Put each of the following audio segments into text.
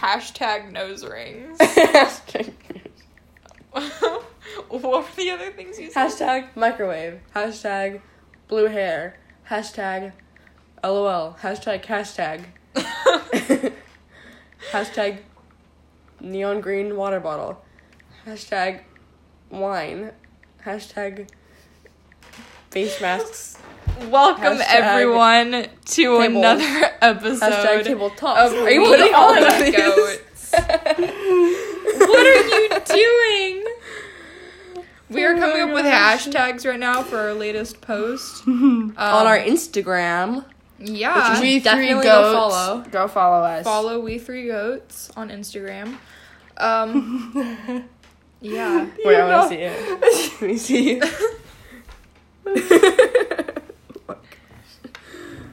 hashtag nose rings. Hashtag, what were the other things you said? hashtag microwave. Hashtag blue hair. Hashtag LOL. Hashtag hashtag. Hashtag neon green water bottle. Hashtag wine. Hashtag face masks. Welcome Hashtag everyone to table. another episode Hashtag table top. of Are you putting all of these? Goats. what are you doing? We are coming up with hashtags right now for our latest post. Um, On our Instagram. yeah, Which we is- three goats. go follow. Go follow us. follow we three goats on Instagram. Um, yeah. Wait, I You know- want to see it. Let me see.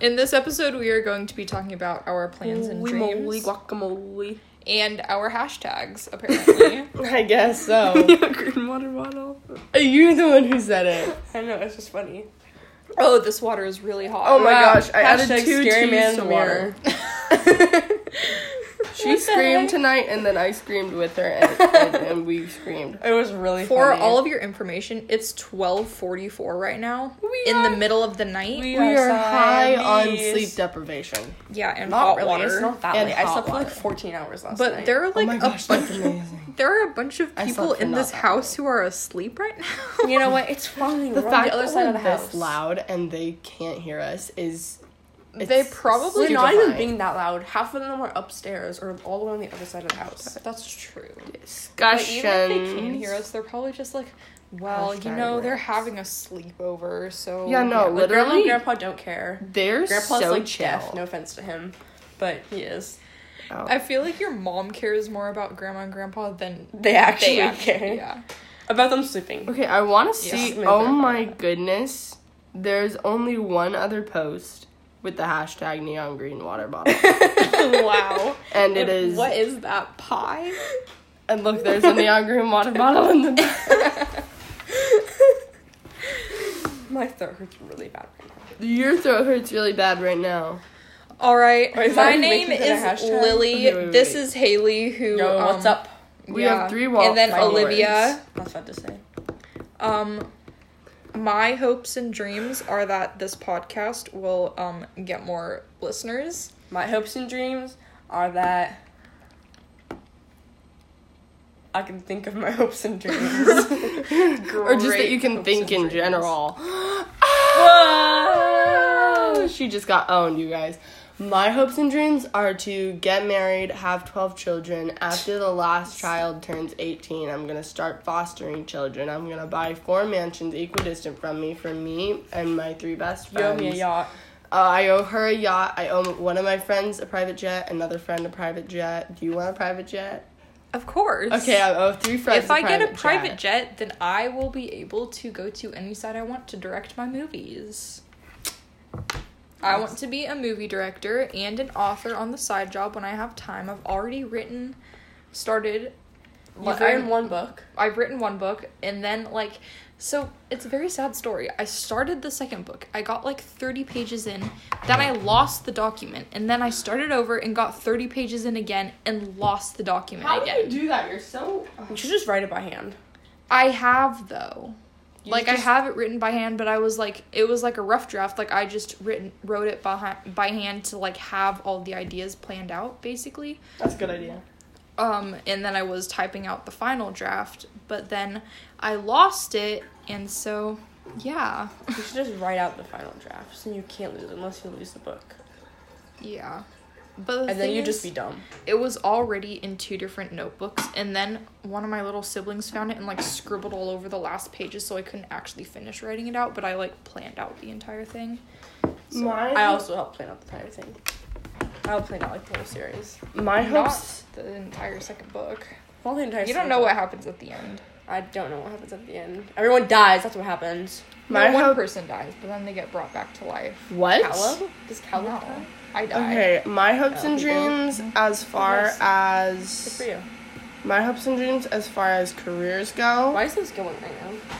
In this episode, we are going to be talking about our plans and Holy dreams moly, guacamole. and our hashtags. Apparently, I guess so. green water bottle. You're the one who said it. I know, it's just funny. oh, this water is really hot. Oh my Wow. gosh, I added Hashtag two scary teas man to water. she screamed tonight, and then I screamed with her, and, and, and we screamed. It was really For funny. all of your information, it's twelve forty four right now We in the are- middle of the night. we We are high on Siamese. sleep deprivation. yeah, and Not hot really. water. It's not that And late. I hot slept for like water. 14 hours last night. but there are oh like oh my a bunch. amazing. There are a bunch of I people slept for in not this that house who are asleep right now. You know what? It's fine. The We're fact the other that side we're of the house. this loud and they can't hear us is they probably not even being that loud. Half of them are upstairs or all the way on the other side of the house. That's true. But discussion. even if they can hear us, they're probably just like, well, you know, they're having a sleepover, so Yeah, no, But grandma and literally, grandpa don't care. they're Grandpa's so like chill. deaf. No offense to him, but he is. Oh. I feel like your mom cares more about grandma and grandpa than They actually they actually care yeah. about them sleeping. Okay, I want to see. Make Oh my goodness, there's only one other post with the hashtag neon green water bottle, wow. and it is. What is that pie? And look, there's a neon green water bottle in the back. My throat hurts really bad right now. Your throat hurts really bad right now. All right. Wait, My name makes it a is? Lily. Okay, wait, this wait. is Haley. Who? Yo, um, what's up? We yeah. have three wa- And then followers. Olivia. I was about to say. Um, my hopes and dreams are that this podcast will um get more listeners. My hopes and dreams are that I can think of my hopes and dreams. or just that you can think in dreams. general. Ah! she just got owned, you guys. My hopes and dreams are to get married, have 12 children. After the last child turns 18, I'm going to start fostering children. I'm going to buy four mansions equidistant from me for me and my three best You owe friends. me a yacht. Uh, I owe her a yacht. I owe one of my friends a private jet, another friend a private jet. Do you want a private jet? Of course. Okay, I owe three friends If I get a private private jet, then I will be able to go to any side I want to direct my movies. I want to be a movie director and an author on the side job when I have time. I've already written, started. Like, You've I written- one book. I've written one book and then like so it's a very sad story. I started the second book. I got like 30 pages in. Then I lost the document and then I started over and got 30 pages in again and lost the document How again. do you do that? You're so. You should just write it by hand. I have though. You like just- I have it written by hand, but I was like it was like a rough draft. Like I just written wrote it by by hand to like have all the ideas planned out basically. That's a good idea. Um and then I was typing out the final draft, but then I lost it and so yeah. You should just write out the final drafts, and you can't lose unless you lose the book. Yeah. But the And then thing you just be dumb. it was already in two different notebooks and then one of my little siblings found it and like scribbled all over the last pages so I couldn't actually finish writing it out, but I like planned out the entire thing. So- my I also helped plan out the entire thing. I helped plan out like the whole series. my Not hopes. the entire second book. Well, the entire. You don't series. know what happens at the end. I don't know what happens at the end. Everyone dies. That's what happens. My no, one hope- person dies, but then they get brought back to life. What? Caleb? Does Caleb No, die? I die. Okay, my hopes Oh, and you do? dreams as far Nice. Good as for you. my hopes and dreams as far as careers go. Why is this going right now?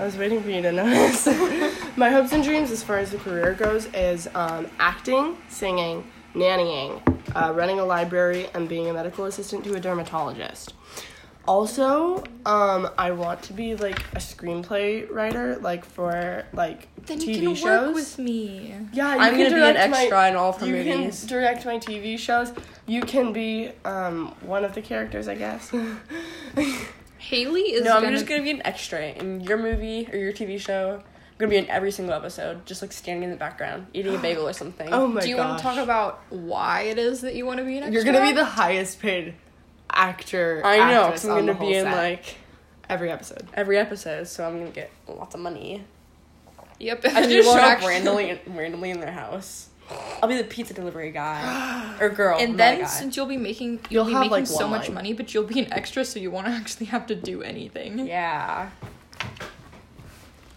I was waiting for you to notice. my hopes and dreams as far as the career goes is um, acting, singing, nannying, uh, running a library, and being a medical assistant to a dermatologist. Also, um, I want to be like a screenplay writer, like for like Then TV you can shows. work with me. yeah, you I'm can gonna be an direct my- extra in all of her you movies. can direct my TV shows. You can be um, one of the characters, I guess. Haley is no, I'm just gonna be an extra in your movie or your TV show. I'm gonna be in every single episode, just like standing in the background, eating a bagel or something. oh my Do you want to talk about why it is that you want to be an extra? You're gonna be the highest paid actor. I know, because I'm gonna be in set. like every episode. every episode, so I'm gonna get lots of money. Yep. I and you just show won't up randomly, randomly in their house. I'll be the pizza delivery guy or girl. And then guy. since you'll be making you'll, You'll be have, making like, so much line. money, but you'll be an extra, so you won't actually have to do anything. yeah,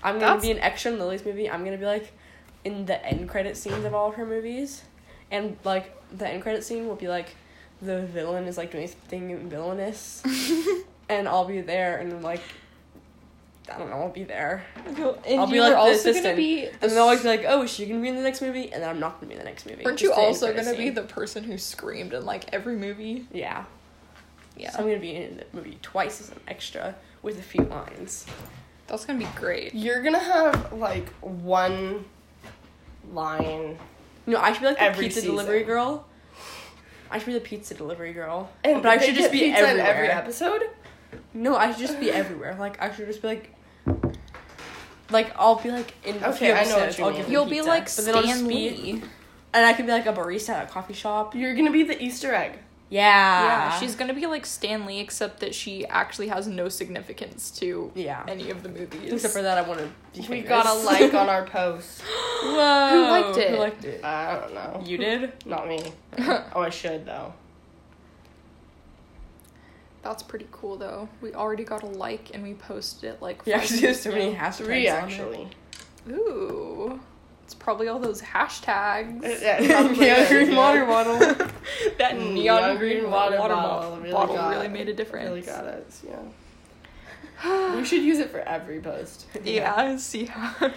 I'm gonna That's- be an extra in Lily's movie. I'm gonna be like in the end credit scenes of all of her movies, and like the end credit scene will be like the villain is like doing something villainous, and I'll be there and like. I don't know. I'll be there, And I'll be like were the also assistant. gonna be. and then they'll always be like, "Oh, is she gonna be in the next movie?" And then I'm not gonna be in the next movie. Aren't you also gonna be the person who screamed in like every movie? Yeah. Yeah, So I'm gonna be in the movie twice as an extra with a few lines. that's gonna be great. You're gonna have like one line, No, I should be like the pizza season. delivery girl. I should be the pizza delivery girl. and but I should just be everywhere. every episode. No, I should just be everywhere. Like I should just be like. Like I'll be like in a Okay, few I know what you I'll mean. give You'll be pizza, like but then I'll just Stan be- Lee. and I could be like a barista at a coffee shop. You're gonna be the Easter egg. Yeah. Yeah, she's gonna be like Stan Lee, except that she actually has no significance to Yeah. any of the movies. Except for that, I want to. Be We famous. got a like on our post. Whoa. Who liked it? Who liked it? I don't know. You did. Not me. oh, I should though. That's pretty cool though. We already got a like and we posted it like Yeah, five because so many ago. hashtags. Three on it. actually. Ooh. It's probably all those hashtags. Yeah, yeah, is, green yeah. water bottle. that Mm, neon, green water, bottle bottle, really bottle really made a difference. Really got it. Yeah. we should use it for every post. Yeah, see how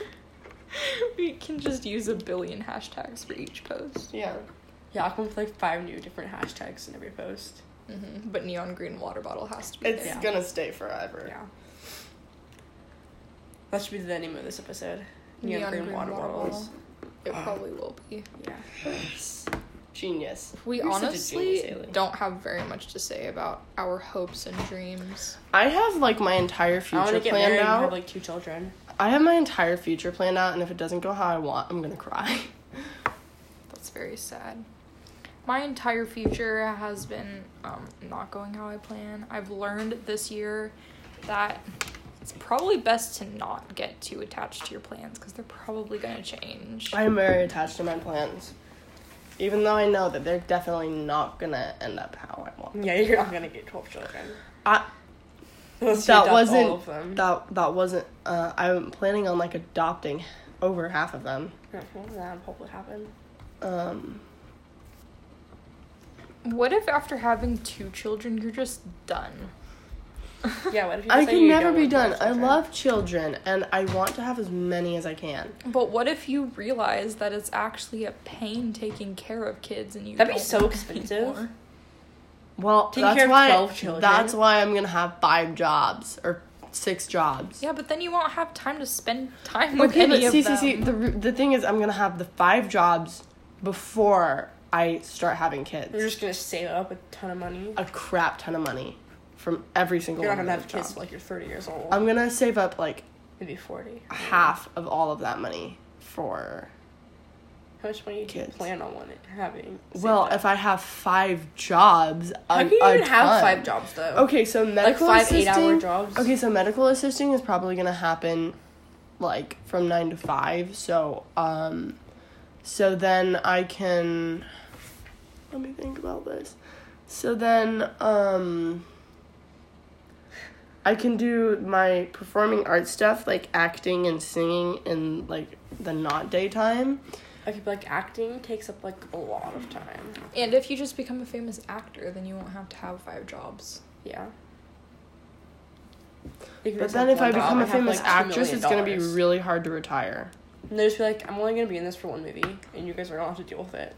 we can just use a billion hashtags for each post. Yeah. Yeah, come with like five new different hashtags in every post. hmm But neon green water bottle has to be It's there. Gonna stay forever. Yeah. That should be the name of this episode. Neon, green, water, bottles. It probably will be. Yeah. Genius. We You're honestly genius, don't have very much to say about our hopes and dreams. I have like my entire future to get planned married and out. have like two children. I have my entire future planned out, and if it doesn't go how I want, I'm gonna cry. That's very sad. My entire future has been um, not going how I plan. I've learned this year that it's probably best to not get too attached to your plans because they're probably going to change. I'm very attached to my plans, even though I know that they're definitely not gonna end up how I want. Yeah, you're not gonna get twelve children. I Unless that wasn't all of them. that that wasn't. Uh, I'm planning on like adopting over half of them. Yeah, well, that'll probably happen. Um, What if after having two children, you're just done? Yeah, what if you I can you never don't be done. I love children, and I want to have as many as I can. But what if you realize that it's actually a pain taking care of kids and you That'd be don't so want expensive. anymore? Well, Taking that's care of why. 12 children. That's why I'm gonna have five jobs or six jobs. Yeah, but then you won't have time to spend time with Okay, any but of see, them. see, see. The the thing is, I'm gonna have the five jobs before I start having kids. You're just gonna save up a ton of money. a crap ton of money from every single. You're not gonna have kids till like you're 30 years old. I'm gonna save up like Maybe 40. half of all of that money for. How much money do you plan on wanting, having? Well, if I have five jobs, a, how can you even have five jobs though? Okay, so like medical five assisting. eight-hour jobs. Okay, so medical assisting is probably gonna happen, like from nine to five. So, um, so then I can. Let me think about this. So then, um, I can do my performing art stuff like acting and singing in like the not daytime. Okay, but like acting takes up like a lot of time. And if you just become a famous actor, then you won't have to have five jobs. Yeah. You But then have if I one job become a famous like, actress, it's gonna be really hard to retire. And they just be like, I'm only gonna be in this for one movie, and you guys are gonna have to deal with it.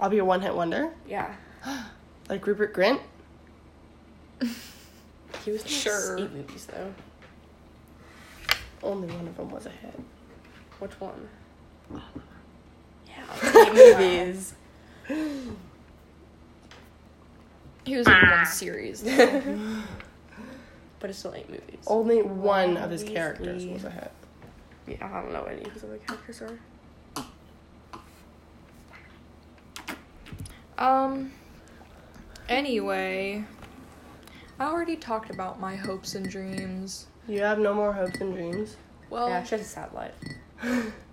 I'll be a one hit wonder, Yeah. like Rupert Grint. He was in like Sure. eight movies though. Only one of them was a hit. Which one? Yeah, eight movies. He was in one series. Though. But it's still eight movies. Only one of his characters was a hit. Yeah, I don't know any of his other characters are. Um. Anyway, I already talked about my hopes and dreams. You have no more hopes and dreams. Well, yeah, she has a sad life.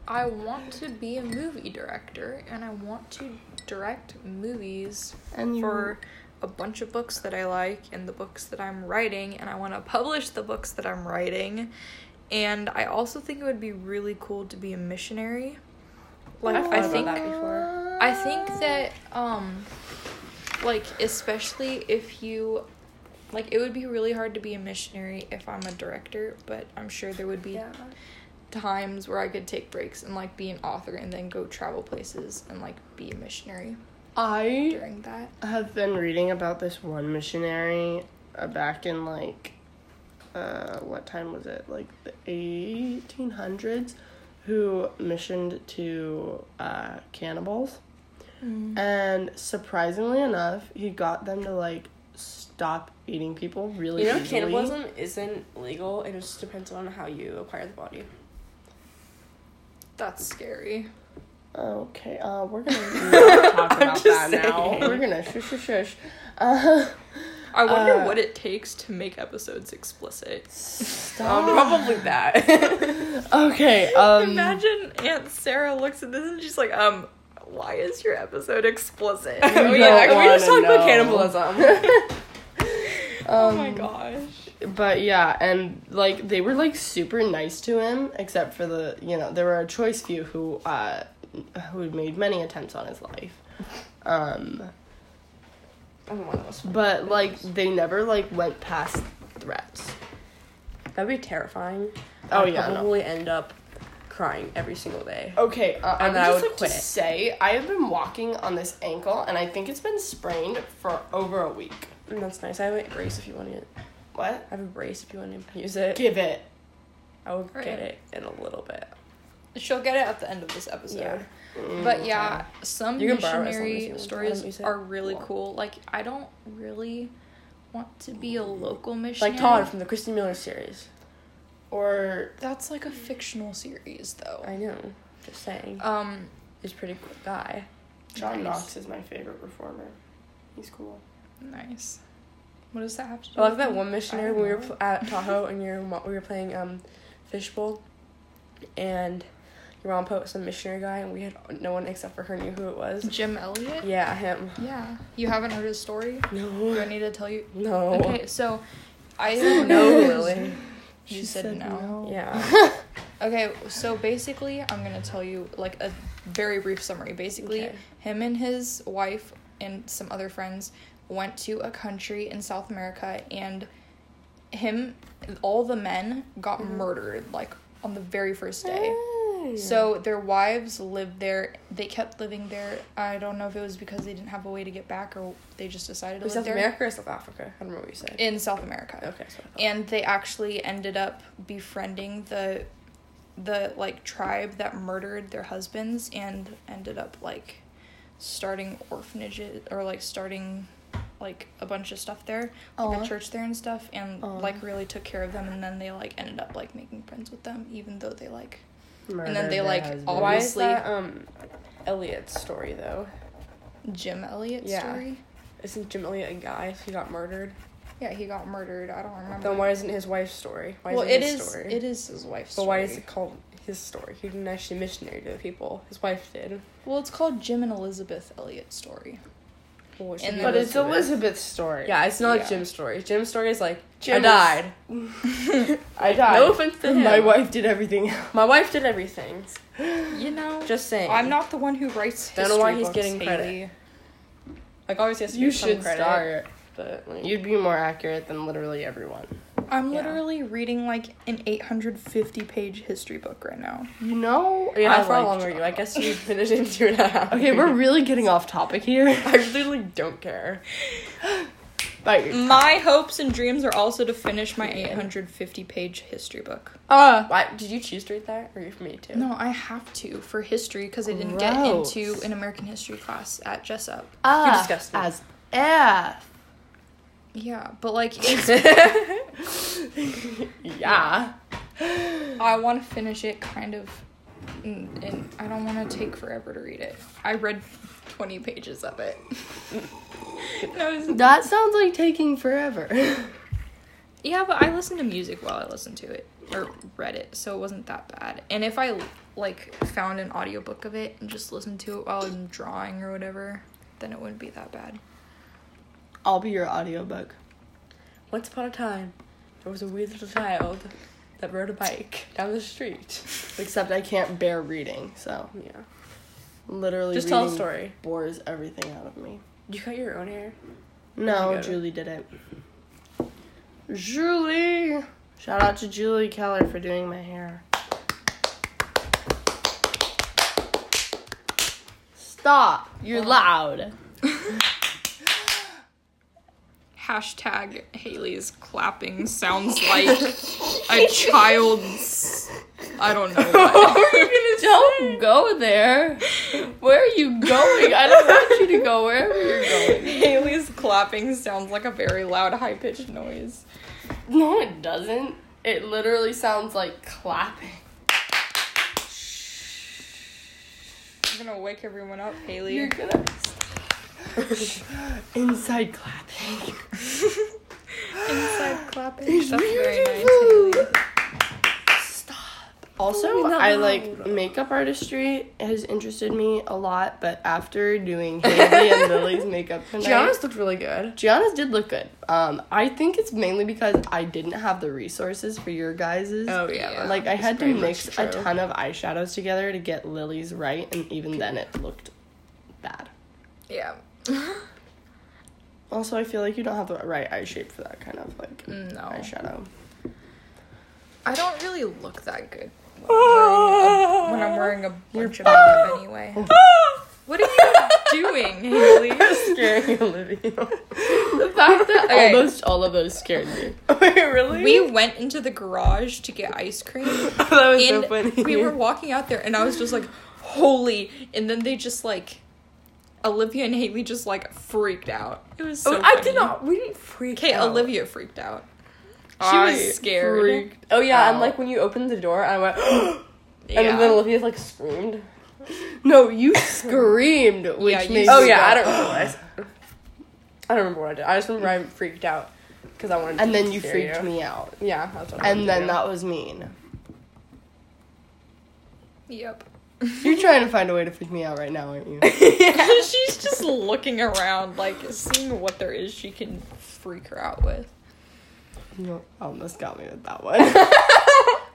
I want to be a movie director and I want to direct movies And for a bunch of books that I like and the books that I'm writing and I want to publish the books that I'm writing. And I also think it would be really cool to be a missionary. Like I've I think about that before. I think that um like especially if you like it would be really hard to be a missionary if I'm a director, but I'm sure there would be Yeah. times where I could take breaks and like be an author and then go travel places and like be a missionary I during that. have been reading about this one missionary uh, back in like uh what time was it like the 1800s who missioned to uh cannibals and surprisingly enough he got them to like stop eating people really You know, easily. cannibalism isn't legal. And it just depends on how you acquire the body. That's scary. okay uh we're gonna not talk about just that now we're gonna shush shush shush uh I wonder Uh, what it takes to make episodes explicit. Um, probably that. okay um Imagine Aunt Sarah looks at this and she's like, um, why is your episode explicit? oh yeah, we just wanna about cannibalism? Oh um, my gosh. But yeah, and like they were like super nice to him, except for the you know there were a choice few who uh who made many attempts on his life, um. I'm one of those. But like they never like went past threats. That'd be terrifying. Oh, I'd yeah, no. probably end up crying every single day. Okay, uh, I And would I just would like quit. to say I have been walking on this ankle, and I think it's been sprained for over a week. And that's nice. I have a brace if you want it. What? I have a brace if you want to use it. Give it. I will Right. get it in a little bit. She'll get it at the end of this episode. Yeah. But yeah, some You can borrow it as long as you missionary stories don't use it. are really Well. cool. Like I don't really want to be a local missionary. Like Todd from the Christy Miller series. Or That's like a fictional series though. I know. Just saying. Um He's a pretty cool guy. John Nice. Knox is my favorite performer. He's cool. Nice. What does that have to do? I like with that one missionary when we were pl- at Tahoe and your mo- we were playing um fishbowl, and your mom put some missionary guy and we had no one except for her knew who it was. Jim Elliot? Yeah, him. Yeah. You haven't heard his story? No. Do I need to tell you? No. Okay, so I No, Lily. You She said, said no. no. Yeah. Okay, so basically, I'm gonna tell you like a very brief summary. Basically, Okay. him and his wife and some other friends went to a country in South America, and him, all the men got Mm-hmm. murdered like on the very first day. Oh. So their wives lived there. They kept living there. I don't know if it was because they didn't have a way to get back or they just decided to Was live South there. America or South Africa? I don't know what you said. In South America okay, so and they actually ended up befriending the the like tribe that murdered their husbands and ended up like starting orphanages or like starting like a bunch of stuff there like Aw. a church there and stuff and Aw. like really took care of them and then they like ended up like making friends with them even though they like and then they, like, husband. all- Why is obviously- that um Elliot's story though? Jim Elliot Yeah. story. Isn't Jim Elliot a guy? He got murdered. Yeah, he got murdered. I don't remember. Then why isn't his wife's story? Why well, is it it his is. story? It is his wife's. Story. But why is it called his story? He didn't actually missionary to the people. His wife did. Well, it's called Jim and Elisabeth Elliot story. Well, it should And be But it's Elisabeth's story. Yeah, it's not Yeah. like Jim's story. Jim's story is like Jim I is- died. I died. No offense to him. My wife did everything. My wife did everything. You know, Just saying. I'm not the one who writes. I don't know why he's books, getting credit. Haley. like obviously has to You get some should credit, start. but like, You'd be more accurate than literally everyone. I'm Yeah. literally reading like an 850 page history book right now. You know, Yeah, how far along are you? I guess you finished in two and a half. Okay, we're really getting off topic here. I literally don't care. But you're- My hopes and dreams are also to finish my 850 page history book. uh, Why did you choose to read that, or you for me too? No, I have to for history because I didn't get Gross. into an American history class at Jessup. uh disgusting. as F. Yeah, but like it's Yeah. I want to finish it kind of, and, and I don't want to take forever to read it. I read 20 pages of it. it was- That sounds like taking forever. yeah, but I listened to music while I listened to it or read it, so it wasn't that bad. And if I like found an audiobook of it and just listened to it while I'm drawing or whatever, then it wouldn't be that bad. I'll be your audiobook. Once upon a time, there was a wee little child that rode a bike down the street. Except I can't bear reading, so Yeah. literally Just tell a reading story. bores everything out of me. You cut your own hair. No, you go to? Julie did it. Julie! Shout out to Julie Keller for doing my hair. Stop! You're loud. Hashtag Haley's clapping sounds like a child's. I don't know what. Don't go there. Where are you going? I don't want you to go wherever you're going. Haley's clapping sounds like a very loud, high pitched noise. No, it doesn't. It literally sounds like clapping. I'm gonna wake everyone up, Haley. You're gonna inside clapping. Inside clapping. It's That's very nice, beautiful. Stop. Also. I like makeup artistry has interested me a lot, but after doing Haley and Lily's makeup tonight, Gianna's looked really good. Gianna's did look good. Um, I think it's mainly because I didn't have the resources for your guys's. Oh yeah. like I had to mix a ton of eyeshadows together to get Lily's right, and even then it looked bad. Yeah. Also, I feel like you don't have the right eye shape for that kind of like No. eyeshadow. I don't really look that good when I'm wearing a, when I'm wearing a bunch of makeup anyway. What are you doing, Haley? Scaring Olivia. the fact that Okay. almost all of those scared me. Wait, really? We went into the garage to get ice cream. that was so funny. we were walking out there and I was just like, holy and then they just like Olivia and Haley just like freaked out. It was so oh, I did not. We didn't freak out. Okay, out. Olivia freaked out. She I was scared. freaked Oh yeah, and like when you opened the door, I went, yeah. and then Olivia like screamed. No, you screamed, which Yeah, you made Oh yeah, go- I don't remember what I. s- I don't remember what I did. I just remember I freaked out because I wanted. to And then you freaked you. me out, Yeah, that's what. I and then to that was mean. Yep. You're trying to find a way to freak me out right now, aren't you? yeah. She's just looking around, like seeing what there is she can freak her out with. You almost got me with that one.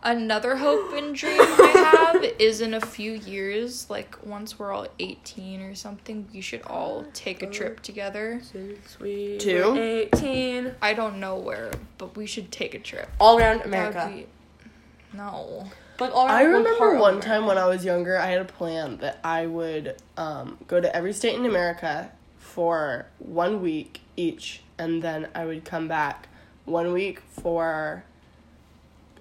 Another hope and dream I have is in a few years, like once we're all 18 or something, we should all take a trip together. Since we Two? were eighteen, I don't know where, but we should take a trip. all around America. be- No. Like all I remember part one time when I was younger, I had a plan that I would um, go to every state in America for one week each, and then I would come back one week for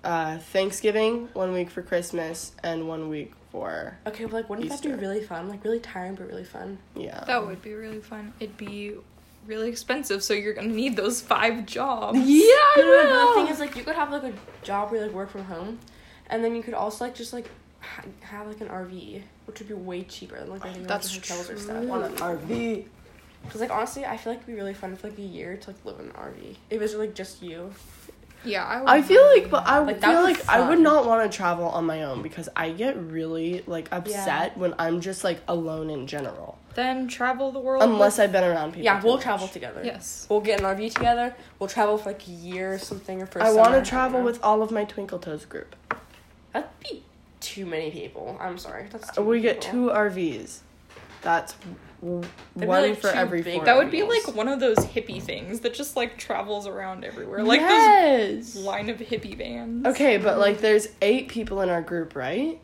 uh, Thanksgiving, one week for Christmas, and one week for Okay, but like, wouldn't that Easter. be really fun? Like really tiring, but really fun. yeah. That would be really fun. It'd be really expensive, so you're gonna need those five jobs. yeah, I No, will. the thing is, like, you could have like a job where you like work from home, and then you could also like just like ha- have like an RV, which would be way cheaper than like renting out That's hotels or stuff. on an RV. Because like honestly, I feel like it'd be really fun for like a year to like live in an RV. If it was like just you. Yeah, I would I feel like, but I Like, feel would be like I would not want to travel on my own because I get really like upset when I'm just like alone in general. then travel the world. Unless with- I've been around people. Yeah, too we'll much. travel together. Yes. We'll get an RV together. We'll travel for like a year or something or for. I want want to travel with all of my Twinkle Toes group. That'd be too many people. I'm sorry. That's too We many get people. two RVs. That's w- one like, for every big four. That would be like one of those hippie things that just like travels around everywhere. Like yes. this line of hippie vans. Okay, but like there's eight people in our group, right?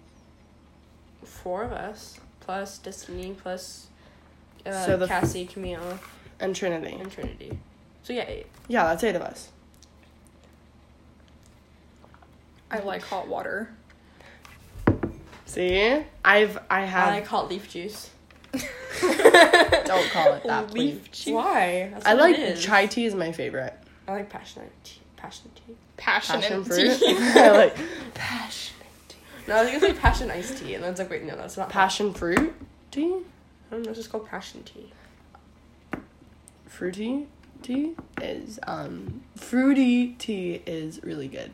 Four of us plus Destiny plus uh, So the- Cassie, Camille, And Trinity. and Trinity. So yeah, eight. Yeah, that's eight of us. I like hot water. See? I've I have. I call it leaf juice. don't call it that, please. Leaf juice. Why? That's I what like it is. chai tea is my favorite. I like passionate tea. Passionate tea. Passionate Passion tea. fruit. I like passionate tea. No, I think it's like passion iced tea, and then it's like, wait, no, that's not Passion fruit tea? I don't know. It's just called passion tea. Fruity tea is um fruity tea is really good.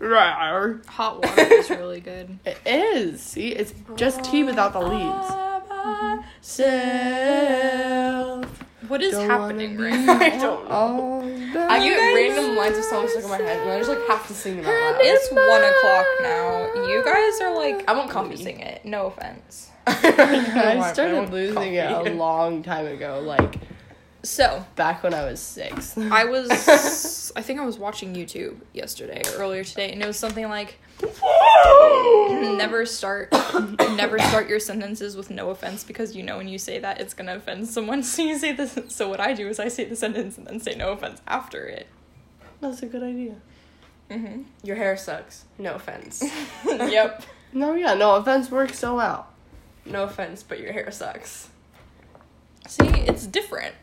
Rawr. Hot water is really good. It is. See, it's just tea without the leaves. What is Don't happening right now? I don't know. I get random lines of songs stuck in my head, and I just like have to sing them out loud. It's one o'clock now. You guys are like I want coffee. losing it. No offense. I started want losing it a long time ago, like So back when I was six. I was I think I was watching YouTube yesterday or earlier today and it was something like never start never start your sentences with no offense because you know when you say that it's gonna offend someone so you say this so what I do is I say the sentence and then say no offense after it. That's a good idea. Mm-hmm. Your hair sucks. No offense. yep. No, yeah, no offense works so well. no offense, but your hair sucks. See, it's different.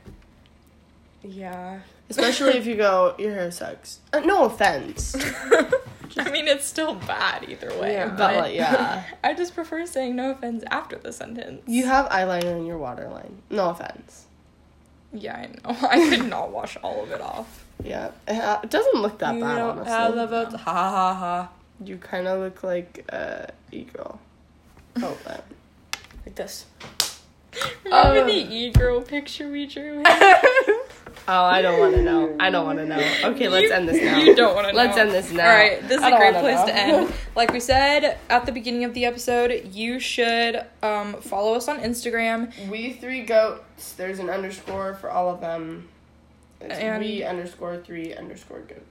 Yeah. Especially if you go, your hair sucks. Uh, no offense. I mean, it's still bad either way. Yeah. But like, yeah. I just prefer saying no offense after the sentence. You have eyeliner in your waterline. No offense. Yeah, I know. I could not wash all of it off. Yeah. Uh, It doesn't look that you bad, don't honestly. have the votes. Ha ha ha. You kind of look like uh, e-girl. Oh, but. Like this. Remember Oh. the e-girl picture we drew? Oh, I don't want to know. I don't want to know. Okay, let's You- end this now. You don't want to know. Let's end this now. All right, this is I a don't great place know. to end. Like we said at the beginning of the episode, you should um, follow us on Instagram. We three goats. There's an underscore for all of them. It's And- we underscore three underscore goat.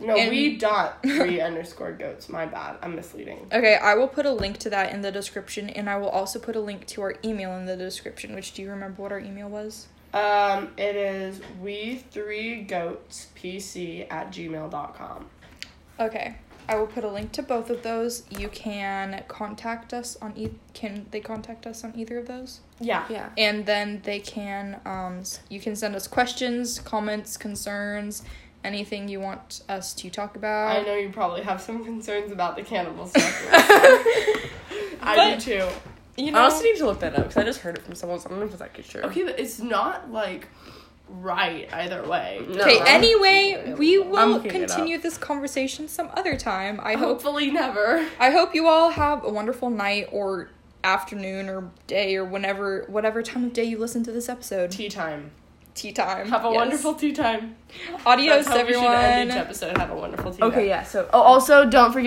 No, And- we dot three underscore goats. My bad. I'm misleading. Okay, I will put a link to that in the description, and I will also put a link to our email in the description. Which do you remember what our email was? Um, it is we three goats pc at gmail.com. Okay, I will put a link to both of those. You can contact us on e- can they contact us on either of those? Yeah. Yeah. and then they can um you can send us questions comments concerns anything you want us to talk about I know you probably have some concerns about the cannibal stuff. I But- do too. You I also need to look that up because I just heard it from someone, so I don't know if it's actually true. Okay, but it's not like right either way. No. okay I'm anyway we will continue this conversation some other time i hope Hopefully never. i hope you all have a wonderful night or afternoon or day or whenever whatever time of day you listen to this episode Tea time. tea time Have a Yes. wonderful tea time. adios That's how we should end everyone each episode. Have a wonderful tea time. Okay, yeah. So Oh, also don't forget.